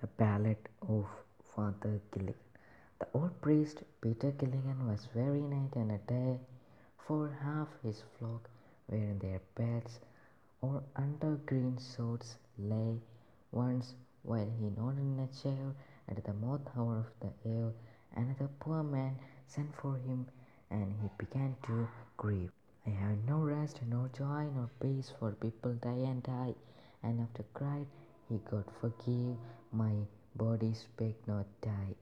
The Ballad of Father Gilligan. The old priest Peter Gilligan was very night and day, for half his flock were in their beds or under green swords lay. Once, while he nodded in a chair at the mouth hour of the eve, another poor man sent for him, and he began to grieve. I have no rest, nor joy, nor peace, for people die and die. And after cried he, God forgive my body spake not die.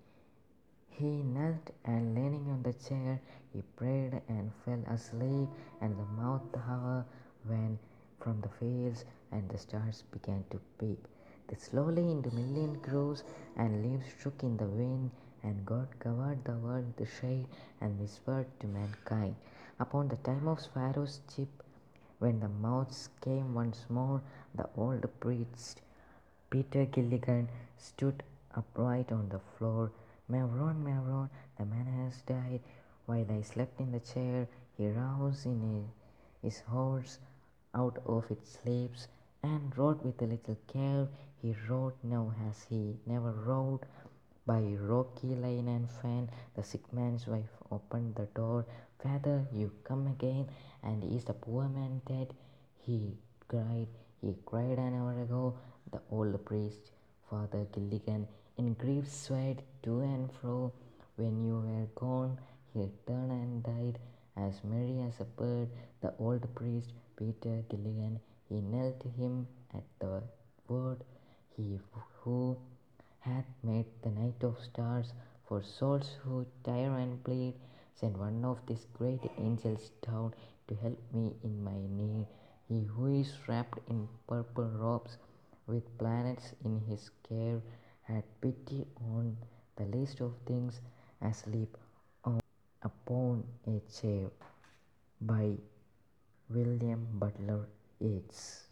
He knelt and leaning on the chair, he prayed and fell asleep, and the moth hour went from the fields, and the stars began to peep. They slowly into million groves, and leaves shook in the wind, and God covered the world with shade, and whispered to mankind. Upon the time of Pharaoh's ship, when the mouths came once more, the old priest Peter Gilligan stood upright on the floor. Mavrone, Mavrone, the man has died. While I slept in the chair, he roused in his horse out of its sleeps and rode with a little care. He rode now as he never rode. By rocky lane and fen, the sick man's wife opened the door. Father, you come again, and is the poor man dead? He cried, he cried an hour ago. The old priest, Father Gilligan, in grief swayed to and fro. When you were gone, he turned and died, as merry as a bird. The old priest, Peter Gilligan, he knelt him at the word. He who hath made the night of stars for souls who tire and bleed, send one of these great angels down to help me in my need. He who is wrapped in purple robes, with planets in his care, had pity on the least of things asleep on, upon a chair. By William Butler Yeats.